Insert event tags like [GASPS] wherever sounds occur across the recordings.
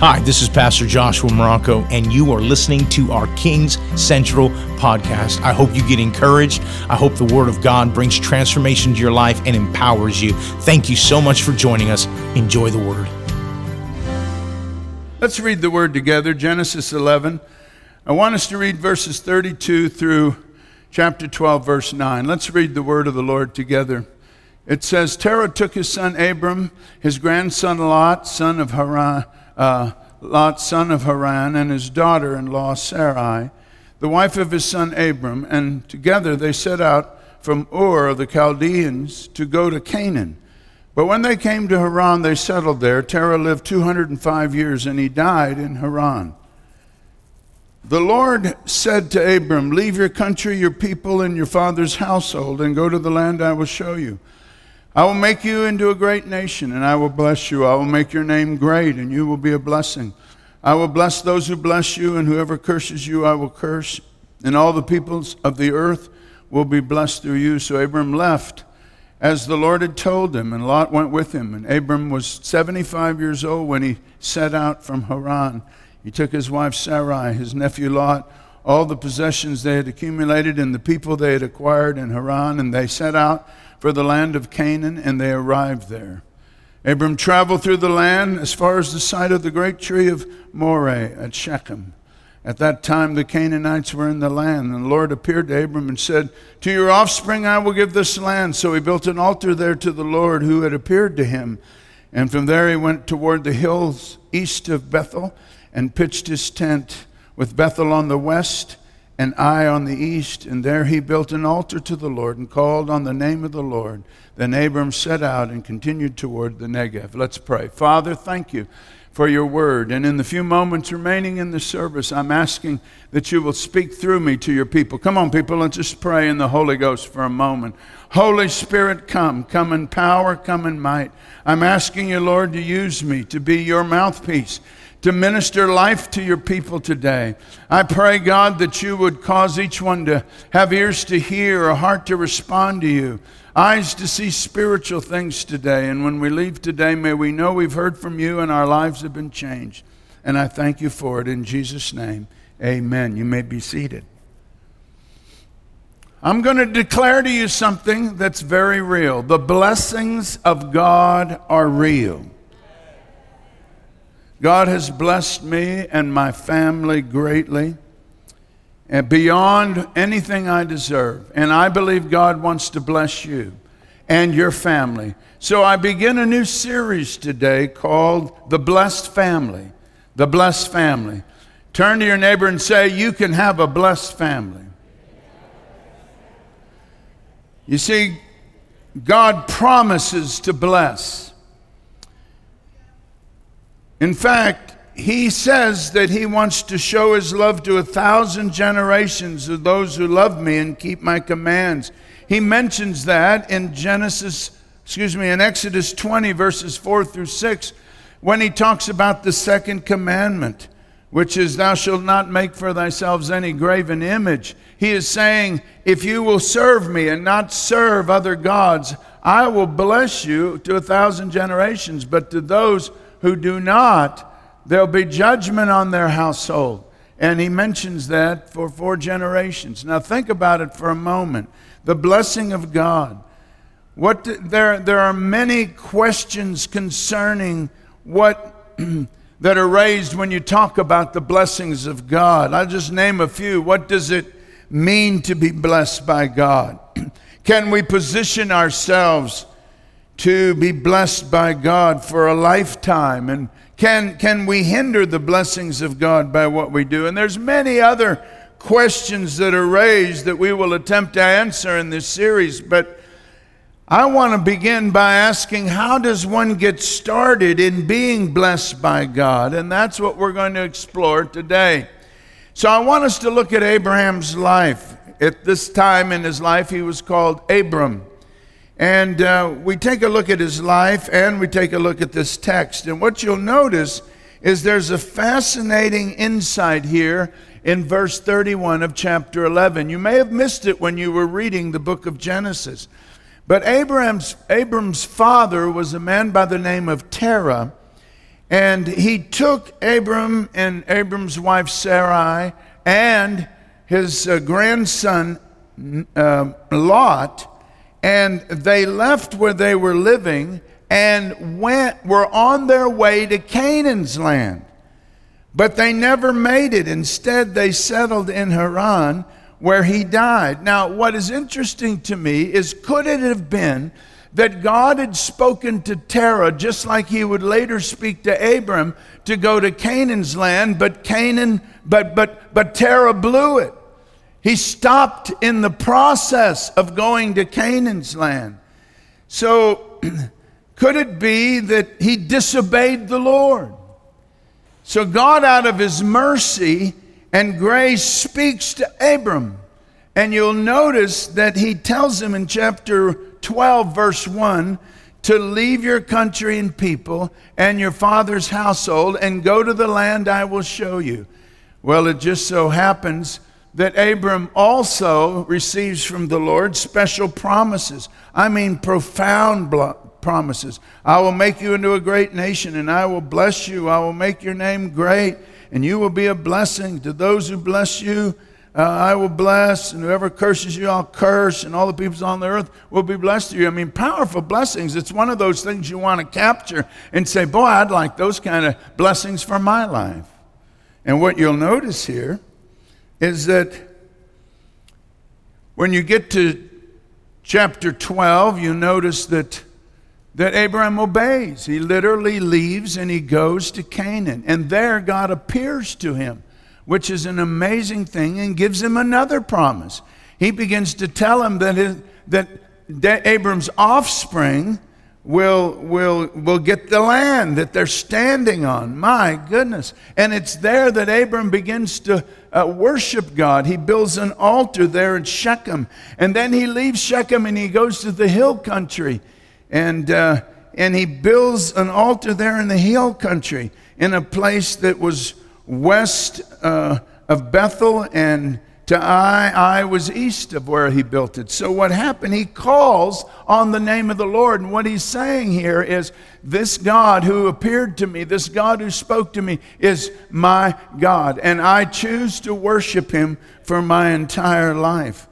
Hi, this is Pastor Joshua Marocco, and you are listening to our Kings Central podcast. I hope you get encouraged. I hope the Word of God brings transformation to your life and empowers you. Thank you so much for joining us. Enjoy the Word. Let's read the Word together Genesis 11. I want us to read verses 32 through chapter 12, verse 9. Let's read the Word of the Lord together. It says, Terah took his son Abram, his grandson Lot, son of Haran uh, Lot, son of Haran, and his daughter in law Sarai, the wife of his son Abram, and together they set out from Ur of the Chaldeans to go to Canaan. But when they came to Haran, they settled there. Terah lived 205 years, and he died in Haran. The Lord said to Abram, Leave your country, your people, and your father's household, and go to the land I will show you. I will make you into a great nation, and I will bless you. I will make your name great, and you will be a blessing. I will bless those who bless you, and whoever curses you, I will curse. And all the peoples of the earth will be blessed through you. So Abram left as the Lord had told him, and Lot went with him. And Abram was 75 years old when he set out from Haran. He took his wife Sarai, his nephew Lot, all the possessions they had accumulated, and the people they had acquired in Haran, and they set out for the land of Canaan, and they arrived there. Abram traveled through the land as far as the site of the great tree of Moreh at Shechem. At that time, the Canaanites were in the land, and the Lord appeared to Abram and said, To your offspring I will give this land. So he built an altar there to the Lord who had appeared to him. And from there he went toward the hills east of Bethel and pitched his tent with Bethel on the west and Ai on the east, and there he built an altar to the Lord and called on the name of the Lord. Then Abram set out and continued toward the Negev. Let's pray. Father, thank you for your word. And in the few moments remaining in the service, I'm asking that you will speak through me to your people. Come on, people, let's just pray in the Holy Ghost for a moment. Holy Spirit, come. Come in power, come in might. I'm asking you, Lord, to use me to be your mouthpiece to minister life to your people today. I pray, God, that you would cause each one to have ears to hear, a heart to respond to you, eyes to see spiritual things today. And when we leave today, may we know we've heard from you and our lives have been changed. And I thank you for it in Jesus' name. Amen. You may be seated. I'm going to declare to you something that's very real. The blessings of God are real. God has blessed me and my family greatly and beyond anything I deserve. And I believe God wants to bless you and your family. So I begin a new series today called The Blessed Family. The Blessed Family. Turn to your neighbor and say, You can have a blessed family. You see, God promises to bless. In fact, he says that he wants to show his love to a thousand generations of those who love me and keep my commands. He mentions that in Genesis, excuse me, in Exodus 20, verses 4 through 6, when he talks about the second commandment, which is, Thou shalt not make for thyself any graven image. He is saying, If you will serve me and not serve other gods, I will bless you to a thousand generations. But to those who do not, there'll be judgment on their household. And he mentions that for four generations. Now think about it for a moment. The blessing of God. What there, there are many questions concerning what [CLEARS THROAT] that are raised when you talk about the blessings of God. I'll just name a few. What does it mean to be blessed by God? [CLEARS THROAT] Can we position ourselves to be blessed by God for a lifetime? And can, can we hinder the blessings of God by what we do? And there's many other questions that are raised that we will attempt to answer in this series, but I want to begin by asking how does one get started in being blessed by God? And that's what we're going to explore today. So I want us to look at Abraham's life. At this time in his life, he was called Abram. And uh, we take a look at his life and we take a look at this text. And what you'll notice is there's a fascinating insight here in verse 31 of chapter 11. You may have missed it when you were reading the book of Genesis. But Abraham's, Abram's father was a man by the name of Terah, And he took Abram and Abram's wife Sarai and his uh, grandson uh, Lot, and they left where they were living and went were on their way to Canaan's land. But they never made it. Instead, they settled in Haran where he died. Now, what is interesting to me is could it have been that God had spoken to Terah just like he would later speak to Abram to go to Canaan's land, but Canaan, but but but Terah blew it. He stopped in the process of going to Canaan's land. So [CLEARS THROAT] could it be that he disobeyed the Lord? So God, out of his mercy and grace, speaks to Abram. And you'll notice that he tells him in chapter 12, verse 1, to leave your country and people and your father's household and go to the land I will show you. Well, it just so happens that Abram also receives from the Lord special promises. I mean, profound promises. I will make you into a great nation, and I will bless you. I will make your name great, and you will be a blessing to those who bless you. Uh, I will bless, and whoever curses you, I'll curse, and all the peoples on the earth will be blessed through you. I mean, powerful blessings. It's one of those things you want to capture and say, Boy, I'd like those kind of blessings for my life. And what you'll notice here is that when you get to chapter 12, you notice that that Abraham obeys. He literally leaves and he goes to Canaan. And there God appears to him, which is an amazing thing, and gives him another promise. He begins to tell him that, his, that, that Abram's offspring will, will, will get the land that they're standing on. My goodness. And it's there that Abram begins to uh, worship God. He builds an altar there in Shechem. And then he leaves Shechem and he goes to the hill country and, uh, and he builds an altar there in the hill country in a place that was west uh, of Bethel and to Ai. Ai was east of where he built it. So what happened? He calls on the name of the Lord. And what he's saying here is this God who appeared to me, this God who spoke to me, is my God. And I choose to worship him for my entire life.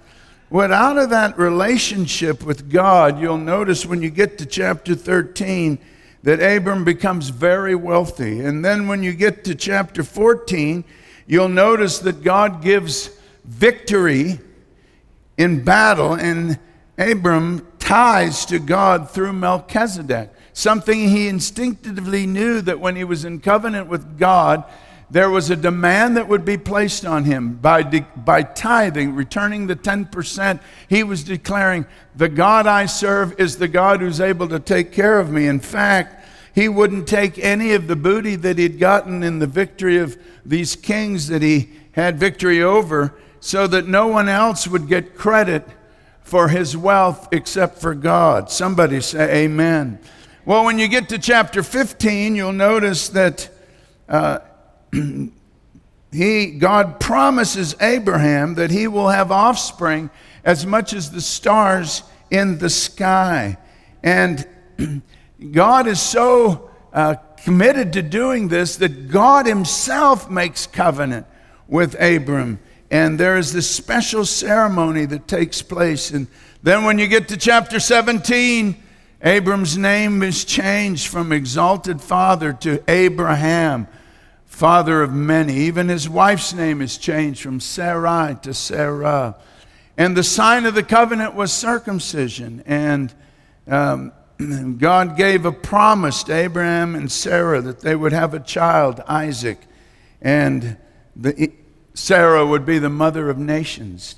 What out of that relationship with God, you'll notice when you get to chapter 13 that Abram becomes very wealthy. And then when you get to chapter 14, you'll notice that God gives victory in battle, and Abram ties to God through Melchizedek, something he instinctively knew that when he was in covenant with God, there was a demand that would be placed on him by, de- by tithing, returning the 10%. He was declaring, The God I serve is the God who's able to take care of me. In fact, he wouldn't take any of the booty that he'd gotten in the victory of these kings that he had victory over, so that no one else would get credit for his wealth except for God. Somebody say, Amen. Well, when you get to chapter 15, you'll notice that. Uh, [CLEARS THROAT] he, God promises Abraham that he will have offspring as much as the stars in the sky. And [CLEARS THROAT] God is so uh, committed to doing this that God himself makes covenant with Abram. And there is this special ceremony that takes place. And then when you get to chapter 17, Abram's name is changed from exalted father to Abraham father of many. Even his wife's name is changed from Sarai to Sarah. And the sign of the covenant was circumcision. And um, [CLEARS THROAT] God gave a promise to Abraham and Sarah that they would have a child, Isaac. And the, Sarah would be the mother of nations.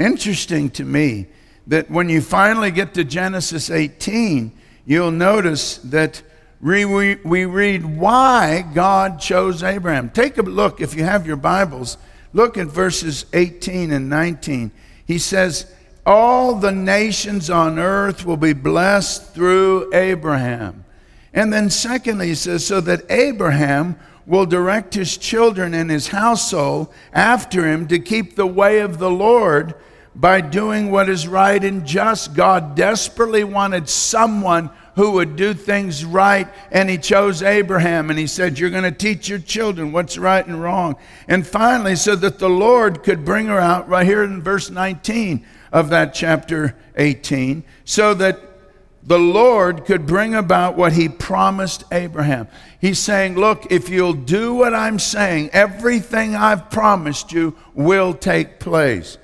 Interesting to me that when you finally get to Genesis 18, you'll notice that we, we, read why God chose Abraham. Take a look, if you have your Bibles, look at verses 18 and 19. He says, All the nations on earth will be blessed through Abraham. And then, secondly, he says, So that Abraham will direct his children and his household after him to keep the way of the Lord by doing what is right and just. God desperately wanted someone who would do things right, and he chose Abraham, and he said, You're going to teach your children what's right and wrong. And finally, so that the Lord could bring her out, right here in verse 19 of that chapter 18, so that the Lord could bring about what he promised Abraham. He's saying, Look, if you'll do what I'm saying, everything I've promised you will take place.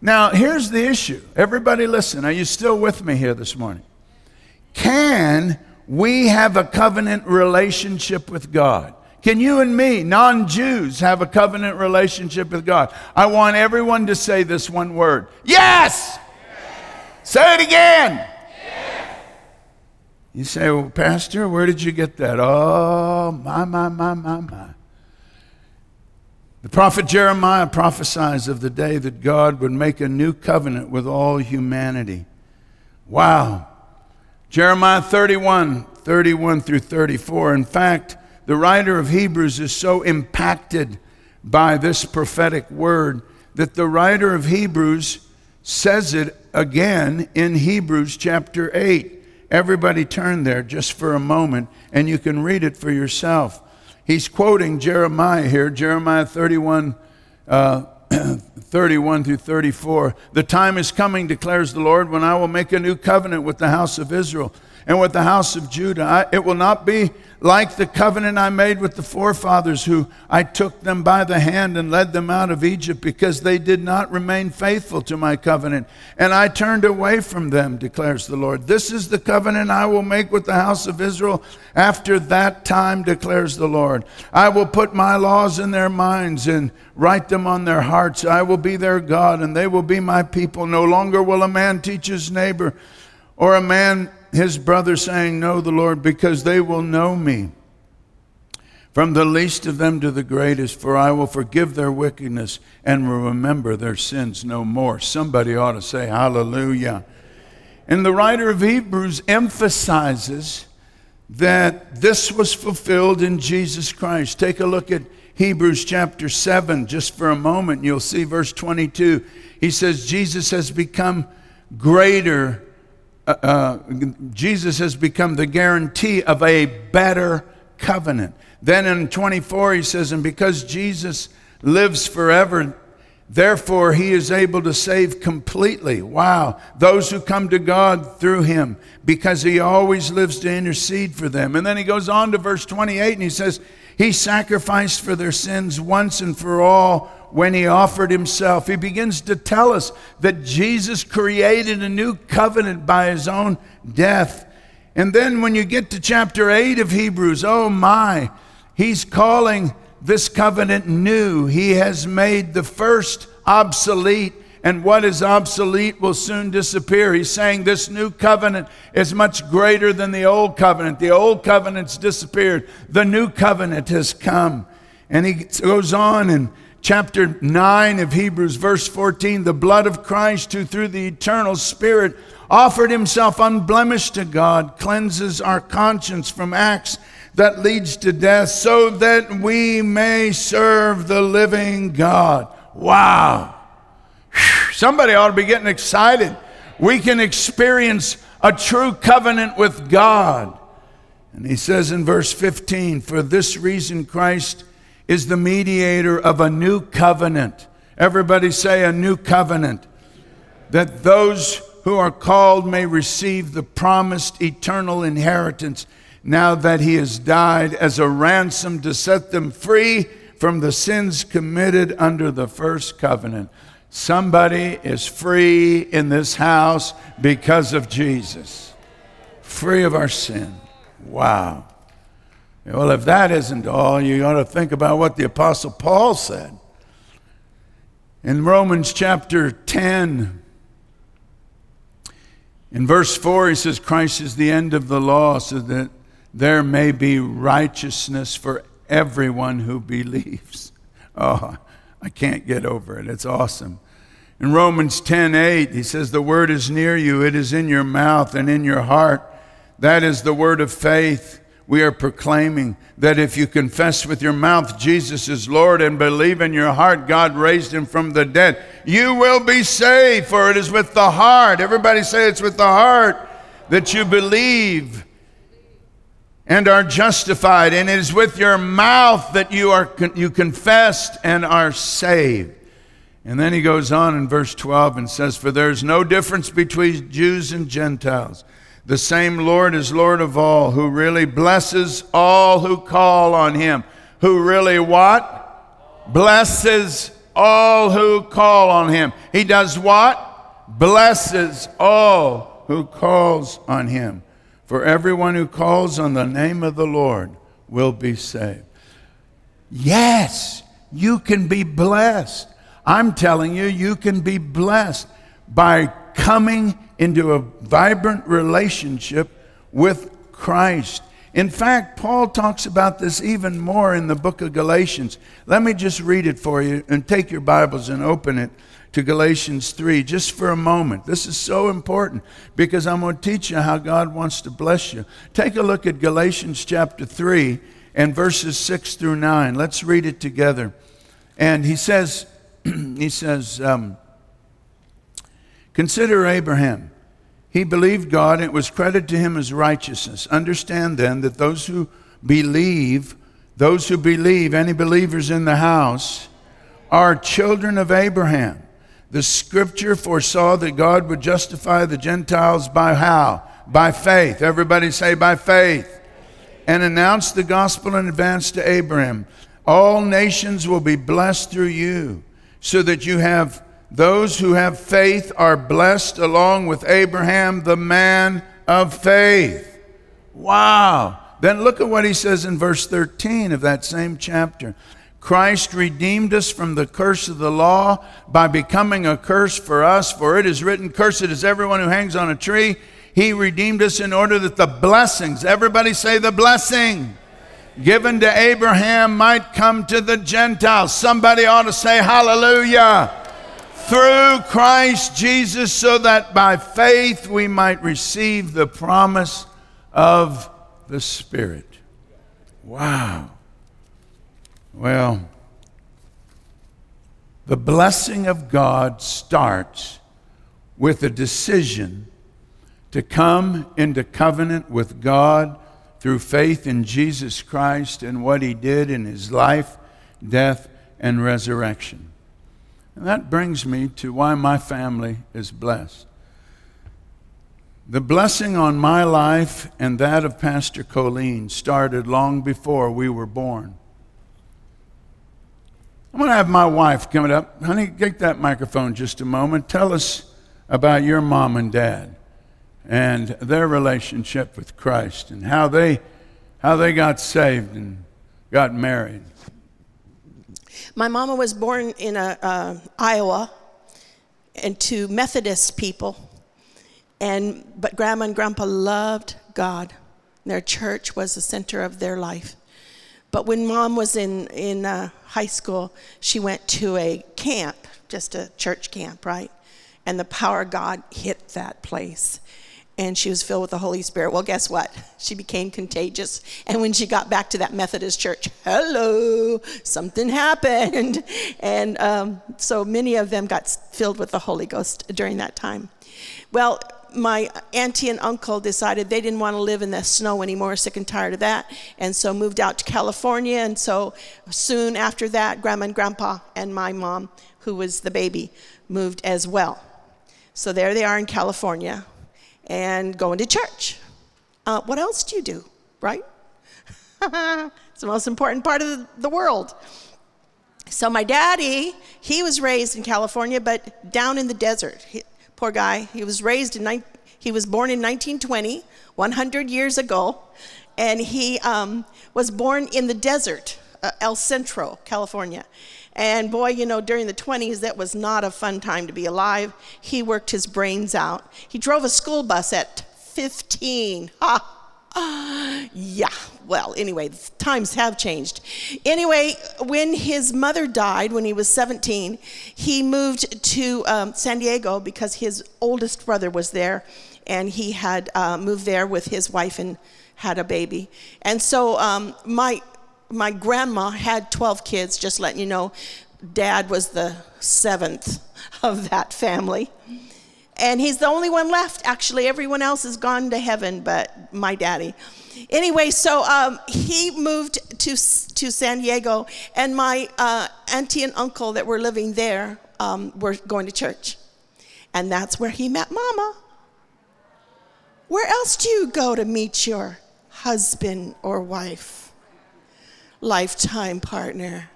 Now, here's the issue. Everybody, listen. Are you still with me here this morning? Can we have a covenant relationship with God? Can you and me, non Jews, have a covenant relationship with God? I want everyone to say this one word yes! yes. Say it again. You say, well, Pastor, where did you get that? Oh, my, my, my, my, my. The prophet Jeremiah prophesies of the day that God would make a new covenant with all humanity. Wow. Jeremiah 31, 31 through 34. In fact, the writer of Hebrews is so impacted by this prophetic word that the writer of Hebrews says it again in Hebrews chapter 8. Everybody turn there just for a moment and you can read it for yourself. He's quoting Jeremiah here, Jeremiah 31, uh, [CLEARS THROAT] 31 through 34. The time is coming, declares the Lord, when I will make a new covenant with the house of Israel and with the house of Judah. I, it will not be like the covenant I made with the forefathers, who I took them by the hand and led them out of Egypt, because they did not remain faithful to my covenant. And I turned away from them, declares the Lord. This is the covenant I will make with the house of Israel after that time, declares the Lord. I will put my laws in their minds and write them on their hearts. I will be their God, and they will be my people. No longer will a man teach his neighbor or a man his brother saying, Know the Lord, because they will know me. From the least of them to the greatest, for I will forgive their wickedness and will remember their sins no more. Somebody ought to say hallelujah. And the writer of Hebrews emphasizes that this was fulfilled in Jesus Christ. Take a look at Hebrews chapter 7 just for a moment. You'll see verse 22. He says, Jesus has become greater uh, uh, Jesus has become the guarantee of a better covenant. Then in 24, he says, And because Jesus lives forever, therefore he is able to save completely. Wow. Those who come to God through him, because he always lives to intercede for them. And then he goes on to verse 28 and he says, He sacrificed for their sins once and for all when he offered himself. He begins to tell us that Jesus created a new covenant by his own death. And then when you get to chapter 8 of Hebrews, oh my, he's calling this covenant new. He has made the first obsolete, and what is obsolete will soon disappear. He's saying this new covenant is much greater than the old covenant. The old covenant's disappeared, the new covenant has come. And he goes on and chapter 9 of Hebrews, verse 14, the blood of Christ, who through the eternal Spirit offered himself unblemished to God, cleanses our conscience from acts that leads to death, so that we may serve the living God. Wow. Somebody ought to be getting excited. We can experience a true covenant with God. And he says in verse 15, For this reason Christ is the mediator of a new covenant. Everybody say a new covenant. That those who are called may receive the promised eternal inheritance now that he has died as a ransom to set them free from the sins committed under the first covenant. Somebody is free in this house because of Jesus, free of our sin. Wow. Well, if that isn't all, you ought to think about what the Apostle Paul said. In Romans chapter 10, in verse 4, he says, Christ is the end of the law so that there may be righteousness for everyone who believes. [LAUGHS] Oh, I can't get over it. It's awesome. In Romans 10 8, he says, The word is near you, it is in your mouth and in your heart. That is the word of faith we are proclaiming that if you confess with your mouth Jesus is Lord and believe in your heart God raised him from the dead, you will be saved, for it is with the heart. Everybody say it's with the heart that you believe and are justified, and it is with your mouth that you are you confessed and are saved. And then he goes on in verse 12 and says, For there is no difference between Jews and Gentiles. The same Lord is Lord of all, who really blesses all who call on him. Who really what? Blesses all who call on him. He does what? Blesses all who calls on him. For everyone who calls on the name of the Lord will be saved. Yes, you can be blessed. I'm telling you, you can be blessed by coming into a vibrant relationship with Christ. In fact, Paul talks about this even more in the book of Galatians. Let me just read it for you and take your Bibles and open it to Galatians 3 just for a moment. This is so important because I'm going to teach you how God wants to bless you. Take a look at Galatians chapter 3 and verses 6 through 9. Let's read it together. And he says, [CLEARS THROAT] he says, um, Consider Abraham. He believed God, and it was credited to him as righteousness. Understand then that those who believe, those who believe, any believers in the house, are children of Abraham. The scripture foresaw that God would justify the Gentiles by how? By faith. Everybody say by faith. And announced the gospel in advance to Abraham. All nations will be blessed through you, so that you have those who have faith are blessed along with Abraham, the man of faith. Wow. Then look at what he says in verse 13 of that same chapter. Christ redeemed us from the curse of the law by becoming a curse for us, for it is written, Cursed is everyone who hangs on a tree. He redeemed us in order that the blessings, everybody say the blessing, given to Abraham might come to the Gentiles. Somebody ought to say hallelujah through Christ Jesus, so that by faith we might receive the promise of the Spirit. Wow. Well, the blessing of God starts with a decision to come into covenant with God through faith in Jesus Christ and what he did in his life, death, and resurrection. And that brings me to why my family is blessed. The blessing on my life and that of Pastor Colleen started long before we were born. I'm going to have my wife coming up. Honey, get that microphone just a moment. Tell us about your mom and dad and their relationship with Christ and how they, how they got saved and got married. My mama was born in a, uh, Iowa and to Methodist people. And, but grandma and grandpa loved God. Their church was the center of their life. But when mom was in, in uh, high school, she went to a camp, just a church camp, right? And the power of God hit that place and she was filled with the Holy Spirit. Well, guess what? [LAUGHS] She became contagious. And when she got back to that Methodist church, hello, something happened. [LAUGHS] And um, so many of them got filled with the Holy Ghost during that time. Well, my auntie and uncle decided they didn't want to live in the snow anymore, sick and tired of that, and so moved out to California. And so soon after that, grandma and grandpa and my mom, who was the baby, moved as well. So there they are in California and going to church. Uh, what else do you do, right? [LAUGHS] it's the most important part of the world. So my daddy, he was raised in California, but down in the desert. He, poor guy. He was raised in he was born in 1920, 100 years ago, and he um, was born in the desert, uh, El Centro, California. And boy, you know, during the 20s, that was not a fun time to be alive. He worked his brains out. He drove a school bus at 15. Ha! [GASPS] yeah, well, anyway, times have changed. Anyway, when his mother died when he was 17, he moved to um, San Diego because his oldest brother was there, and he had uh, moved there with his wife and had a baby. And so um, my my grandma had 12 kids, just letting you know. Dad was the seventh [LAUGHS] of that family. And he's the only one left. Actually, everyone else has gone to heaven, but my daddy. Anyway, so um, he moved to, to San Diego, and my uh, auntie and uncle that were living there um, were going to church. And that's where he met Mama. Where else do you go to meet your husband or wife, lifetime partner?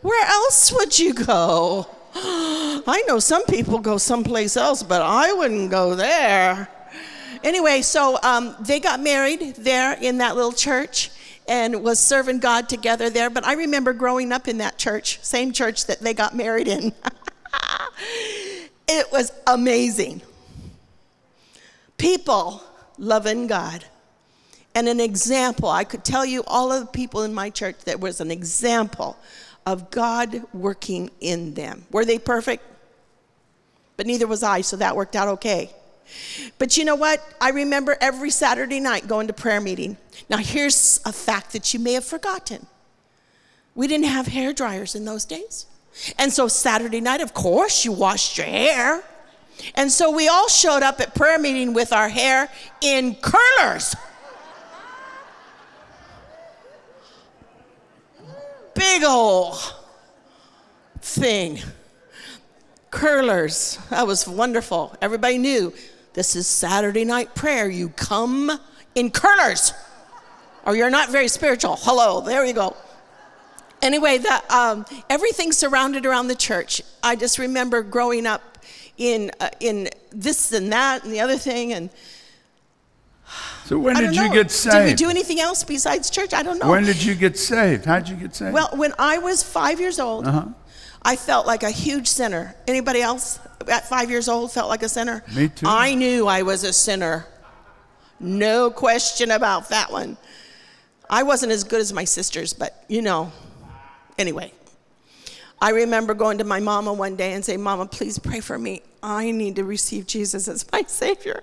Where else would you go? [GASPS] I know some people go someplace else, but I wouldn't go there. Anyway, so um, they got married there in that little church and was serving God together there. But I remember growing up in that church, same church that they got married in. [LAUGHS] it was amazing. People loving God. And an example, I could tell you all of the people in my church that was an example of God working in them. Were they perfect? But neither was I, so that worked out okay. But you know what? I remember every Saturday night going to prayer meeting. Now, here's a fact that you may have forgotten we didn't have hair dryers in those days. And so, Saturday night, of course, you washed your hair. And so, we all showed up at prayer meeting with our hair in curlers. Big old thing. Curlers. That was wonderful. Everybody knew this is Saturday night prayer. You come in curlers, or you're not very spiritual. Hello, there you go. Anyway, that um, everything surrounded around the church. I just remember growing up in uh, in this and that and the other thing and. So when did you know. get saved? Did we do anything else besides church? I don't know. When did you get saved? How did you get saved? Well, when I was five years old, uh-huh. I felt like a huge sinner. Anybody else at five years old felt like a sinner? Me too. I knew I was a sinner. No question about that one. I wasn't as good as my sisters, but you know. Anyway, I remember going to my mama one day and saying, Mama, please pray for me. I need to receive Jesus as my [LAUGHS] Savior.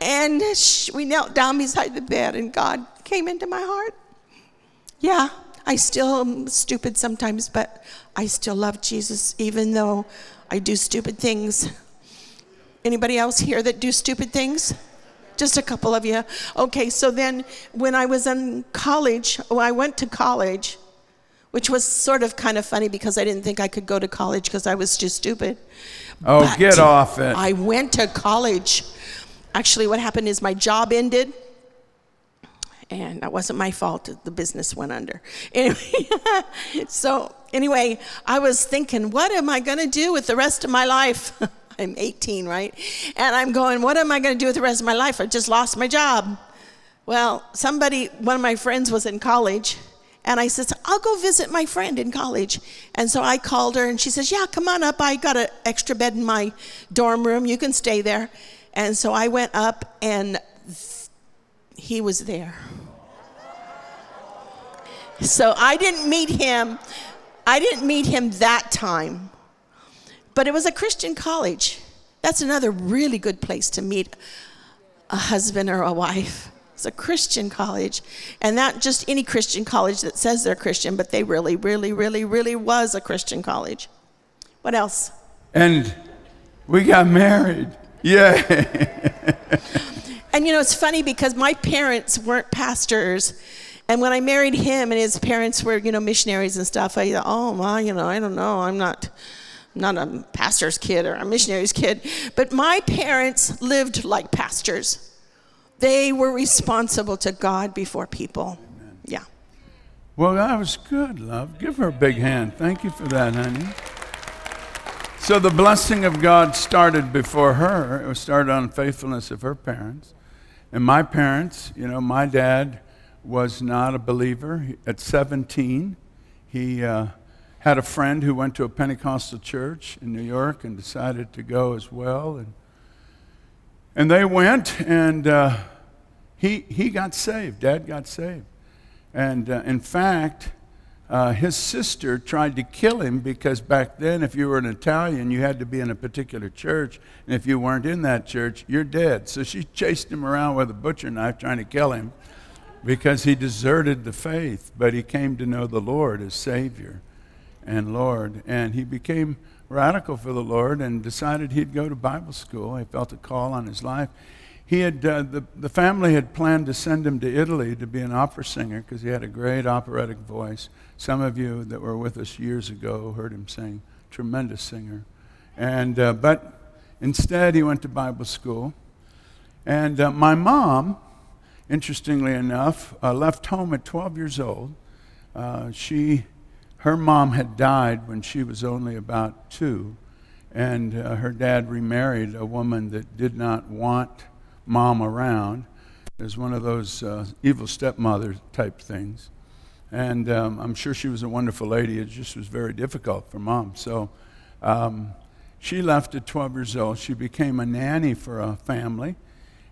And we knelt down beside the bed, and God came into my heart. Yeah, I still am stupid sometimes, but I still love Jesus, even though I do stupid things. Anybody else here that do stupid things? Just a couple of you. Okay, so then when I was in college, well, I went to college, which was sort of kind of funny because I didn't think I could go to college because I was too stupid. Oh, But get off it. I went to college. Actually, what happened is my job ended and that wasn't my fault the business went under. [LAUGHS] Anyway so anyway i was thinking what am i going to do with the rest of my life? [LAUGHS] I'm 18 right? And i'm going what am i going to do with the rest of my life? I just lost my job. Well somebody one of my friends was in college and i said i'll go visit my friend in college. And so i called her and she says yeah come on up. I got an extra bed in my dorm room. You can stay there. And so i went up and he was there. So I didn't meet him. I didn't meet him that time. But it was a Christian college. That's another really good place to meet a husband or a wife. It's a Christian college. And not just any Christian college that says they're Christian, but they really, really, really, really was a Christian college. What else? and we got married. Yeah. [LAUGHS] And you know, it's funny because my parents weren't pastors. And when I married him and his parents were, you know, missionaries and stuff, I thought, oh, well, you know, I don't know. I'm not, not a pastor's kid or a missionary's kid. But my parents lived like pastors. They were responsible to God before people. Yeah. Well, that was good, love. Give her a big hand. Thank you for that, honey. So the blessing of God started before her. It started on faithfulness of her parents. And my parents, you know, my dad was not a believer. At 17, he uh, had a friend who went to a Pentecostal church in New York and decided to go as well. And, and they went, and uh, he, he got saved. Dad got saved. And uh, in fact, uh, his sister tried to kill him because back then, if you were an Italian, you had to be in a particular church. And if you weren't in that church, you're dead. So she chased him around with a butcher knife trying to kill him because he deserted the faith. But he came to know the Lord as Savior. and Lord. And he became radical for the Lord and decided he'd go to Bible school. He felt a call on his life. He had, uh, the, the family had planned to send him to Italy to be an opera singer because he had a great operatic voice. Some of you that were with us years ago heard him sing. Tremendous singer. And, uh, but instead, he went to Bible school. And uh, my mom, interestingly enough, uh, left home at 12 years old. Uh, she, her mom had died when she was only about two, and uh, her dad remarried a woman that did not want mom around. It was one of those uh, evil stepmother type things. And um, I'm sure she was a wonderful lady. It just was very difficult for mom. So um, she left at 12 years old. She became a nanny for a family.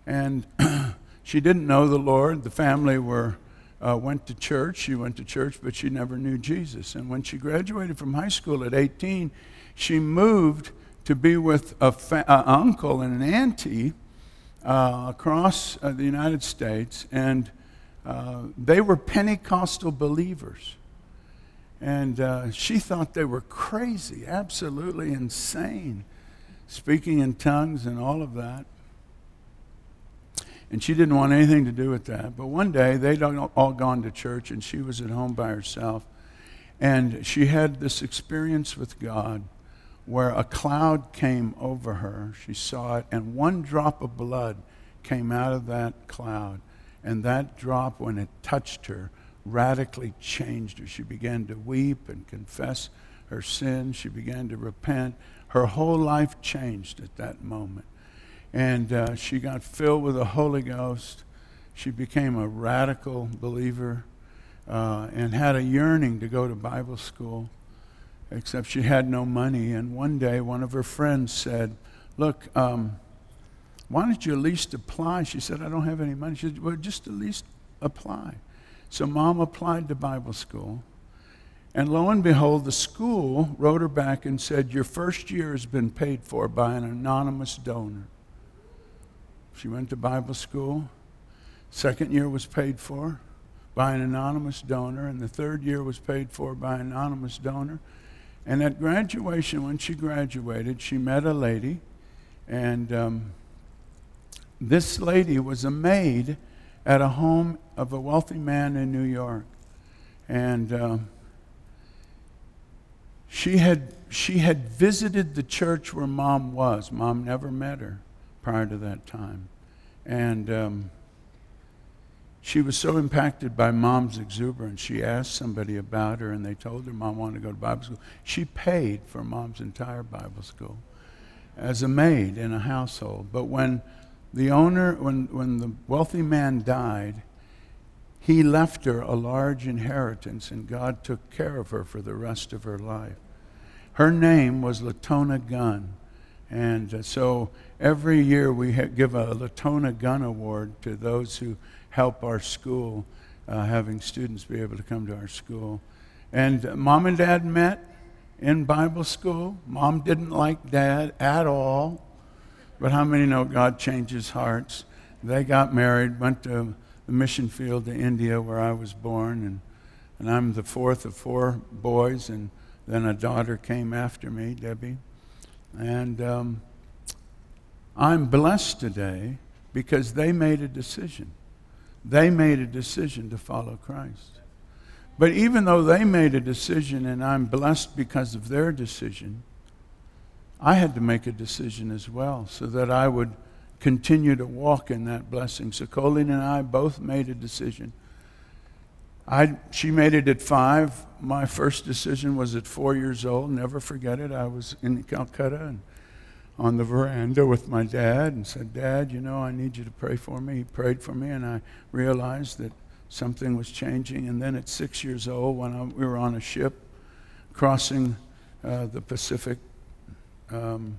And [CLEARS THROAT] she didn't know the Lord. The family were, uh, went to church. She went to church, but she never knew Jesus. And when she graduated from high school at 18, she moved to be with a fa- uncle and an auntie uh, across uh, the United States, and uh, they were Pentecostal believers. And uh, she thought they were crazy, absolutely insane, speaking in tongues and all of that. And she didn't want anything to do with that. But one day, they'd all gone to church, and she was at home by herself. And she had this experience with God where a cloud came over her. She saw it, and one drop of blood came out of that cloud. And that drop, when it touched her, radically changed her. She began to weep and confess her sin. She began to repent. Her whole life changed at that moment. And uh, she got filled with the Holy Ghost. She became a radical believer uh, and had a yearning to go to Bible school except she had no money. And one day, one of her friends said, Look, um, why don't you at least apply? She said, I don't have any money. She said, Well, just at least apply. So mom applied to Bible school. And lo and behold, the school wrote her back and said, Your first year has been paid for by an anonymous donor. She went to Bible school. Second year was paid for by an anonymous donor, and the third year was paid for by an anonymous donor. And at graduation, when she graduated, she met a lady, and um, this lady was a maid at a home of a wealthy man in New York. And um, she, had, she had visited the church where mom was. Mom never met her prior to that time. And um, she was so impacted by mom's exuberance, she asked somebody about her, and they told her mom wanted to go to Bible school. She paid for mom's entire Bible school as a maid in a household. But when the owner, when, when the wealthy man died, he left her a large inheritance, and God took care of her for the rest of her life. Her name was Latona Gunn. And uh, so every year we give a Latona Gunn Award to those who help our school, uh, having students be able to come to our school. And uh, mom and dad met in Bible school. Mom didn't like dad at all. But how many know God changes hearts? They got married, went to the mission field to India where I was born, and, and I'm the fourth of four boys, and then a daughter came after me, Debbie. And um, I'm blessed today because they made a decision. They made a decision to follow Christ. But even though they made a decision and I'm blessed because of their decision, I had to make a decision as well so that I would continue to walk in that blessing. So Colleen and I both made a decision. I, she made it at five. My first decision was at four years old. Never forget it. I was in Calcutta and on the veranda with my dad and said, Dad, you know, I need you to pray for me. He prayed for me, and I realized that something was changing. And then at six years old, when I, we were on a ship crossing uh, the Pacific, um,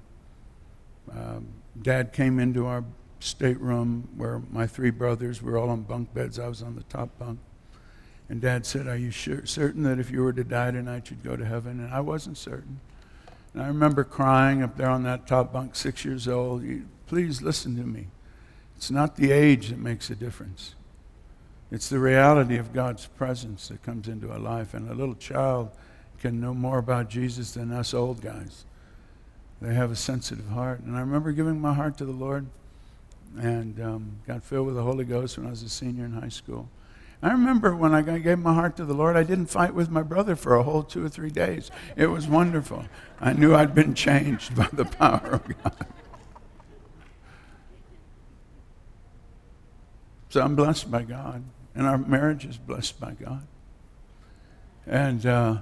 uh, Dad came into our stateroom where my three brothers were all on bunk beds. I was on the top bunk. And Dad said, Are you sure, certain that if you were to die tonight, you'd go to heaven? And I wasn't certain. And I remember crying up there on that top bunk, six years old. Please listen to me. It's not the age that makes a difference. It's the reality of God's presence that comes into our life. And a little child can know more about Jesus than us old guys. They have a sensitive heart. And I remember giving my heart to the Lord and um, got filled with the Holy Ghost when I was a senior in high school. I remember when I gave my heart to the Lord, I didn't fight with my brother for a whole two or three days. It was wonderful. I knew I'd been changed by the power of God. So I'm blessed by God, and our marriage is blessed by God. And uh,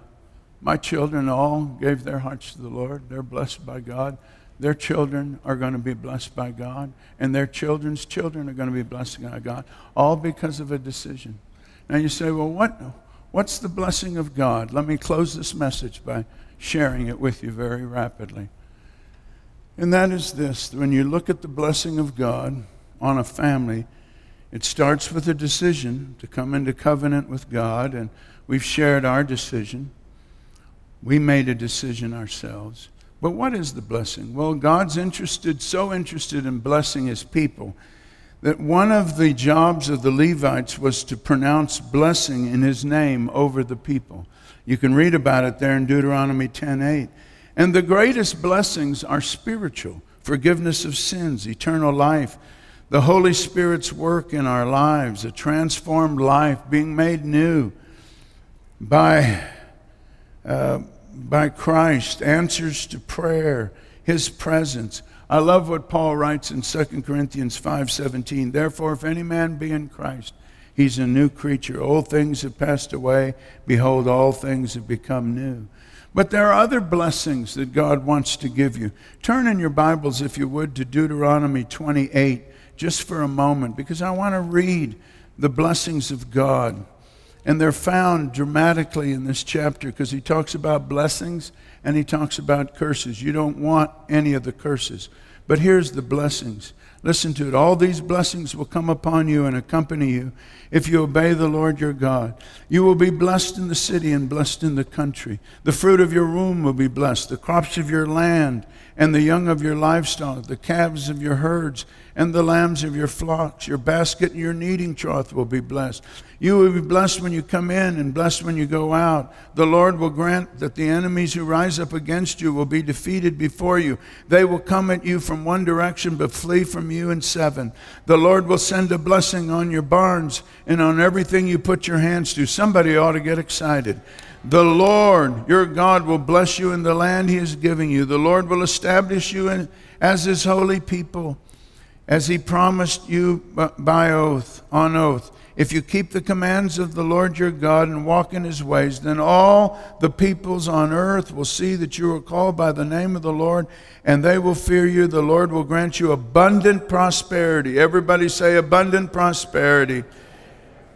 my children all gave their hearts to the Lord. They're blessed by God. Their children are going to be blessed by God, and their children's children are going to be blessed by God, all because of a decision. Now you say, well, what, what's the blessing of God? Let me close this message by sharing it with you very rapidly. And that is this when you look at the blessing of God on a family, it starts with a decision to come into covenant with God, and we've shared our decision. We made a decision ourselves. But what is the blessing? Well, God's interested, so interested in blessing his people that one of the jobs of the Levites was to pronounce blessing in his name over the people. You can read about it there in Deuteronomy 10:8. And the greatest blessings are spiritual forgiveness of sins, eternal life, the Holy Spirit's work in our lives, a transformed life, being made new by, uh, by Christ, answers to prayer, His presence. I love what Paul writes in 2 Corinthians 5:17. Therefore, if any man be in Christ, he's a new creature. Old things have passed away; behold, all things have become new. But there are other blessings that God wants to give you. Turn in your Bibles, if you would, to Deuteronomy 28, just for a moment, because I want to read the blessings of God. And they're found dramatically in this chapter because he talks about blessings and he talks about curses. You don't want any of the curses. But here's the blessings. Listen to it. All these blessings will come upon you and accompany you if you obey the Lord your God. You will be blessed in the city and blessed in the country. The fruit of your womb will be blessed, the crops of your land and the young of your livestock, the calves of your herds and the lambs of your flocks. Your basket and your kneading trough will be blessed. You will be blessed when you come in and blessed when you go out. The Lord will grant that the enemies who rise up against you will be defeated before you. They will come at you from one direction, but flee from you in seven. The Lord will send a blessing on your barns and on everything you put your hands to. Somebody ought to get excited. The Lord your God will bless you in the land he is giving you. The Lord will establish you in, as his holy people, as he promised you by oath, on oath. If you keep the commands of the Lord your God and walk in his ways, then all the peoples on earth will see that you are called by the name of the Lord, and they will fear you. The Lord will grant you abundant prosperity. Everybody say abundant prosperity.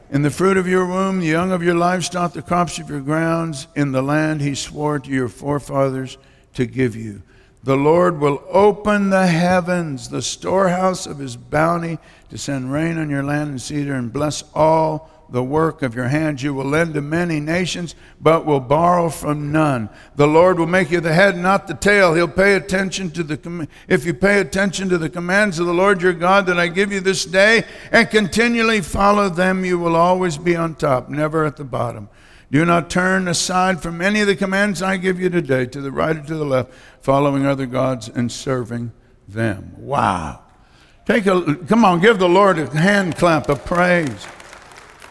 In the fruit of your womb, the young of your livestock, the crops of your grounds, in the land he swore to your forefathers to give you. The Lord will open the heavens, the storehouse of his bounty, to send rain on your land and cedar and bless all the work of your hands. You will lend to many nations, but will borrow from none. The Lord will make you the head, not the tail. He'll pay attention to the com- if you pay attention to the commands of the Lord your God that I give you this day and continually follow them, you will always be on top, never at the bottom. Do not turn aside from any of the commands I give you today, to the right or to the left, following other gods and serving them. Wow. Take a come on, give the Lord a hand clap of praise.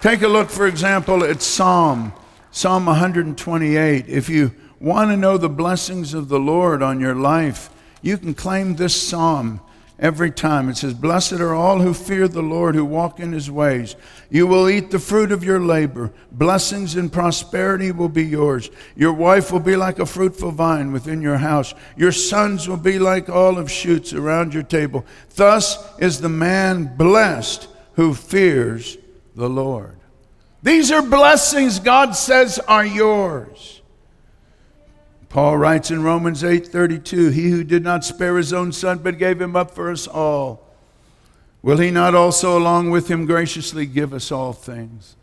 Take a look, for example, at Psalm, Psalm 128. If you want to know the blessings of the Lord on your life, you can claim this psalm every time. It says, Blessed are all who fear the Lord, who walk in his ways. You will eat the fruit of your labor. Blessings and prosperity will be yours. Your wife will be like a fruitful vine within your house. Your sons will be like olive shoots around your table. Thus is the man blessed who fears the Lord. These are blessings God says are yours. Paul writes in Romans 8:32, "He who did not spare his own son but gave him up for us all, will he not also along with him graciously give us all things?"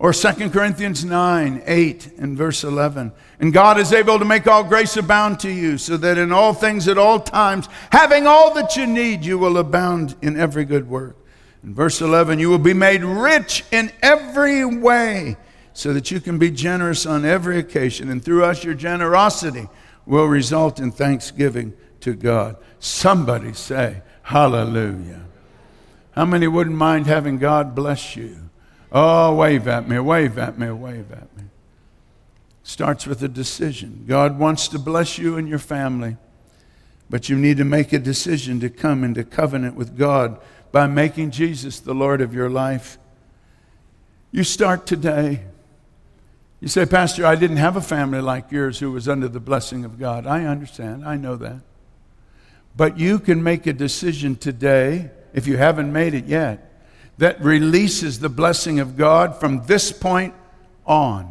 Or 2 Corinthians 9, 8 and verse 11. And God is able to make all grace abound to you, so that in all things at all times, having all that you need, you will abound in every good work. In verse 11, you will be made rich in every way so that you can be generous on every occasion. And through us, your generosity will result in thanksgiving to God. Somebody say, Hallelujah. How many wouldn't mind having God bless you? Oh, wave at me, wave at me, wave at me. Starts with a decision. God wants to bless you and your family, but you need to make a decision to come into covenant with God by making Jesus the Lord of your life. You start today. You say, Pastor, I didn't have a family like yours who was under the blessing of God. I understand. I know that. But you can make a decision today, if you haven't made it yet, that releases the blessing of God from this point on.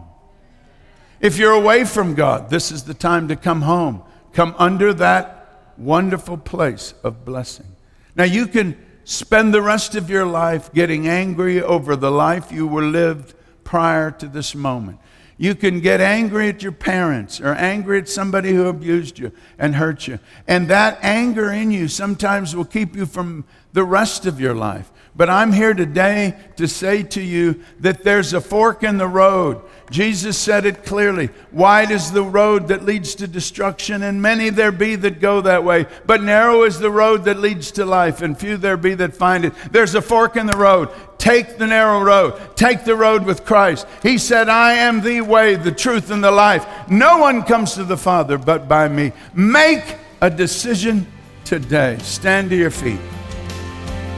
If you're away from God, this is the time to come home. Come under that wonderful place of blessing. Now, you can spend the rest of your life getting angry over the life you were lived prior to this moment. You can get angry at your parents or angry at somebody who abused you and hurt you. And that anger in you sometimes will keep you from the rest of your life. But I'm here today to say to you that there's a fork in the road. Jesus said it clearly Wide is the road that leads to destruction, and many there be that go that way. But narrow is the road that leads to life, and few there be that find it. There's a fork in the road. Take the narrow road. Take the road with Christ. He said, I am the way, the truth, and the life. No one comes to the Father but by me. Make a decision today. Stand to your feet.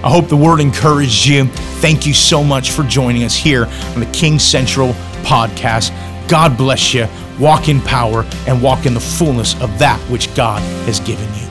I hope the word encouraged you. Thank you so much for joining us here on the King Central podcast. God bless you. Walk in power and walk in the fullness of that which God has given you.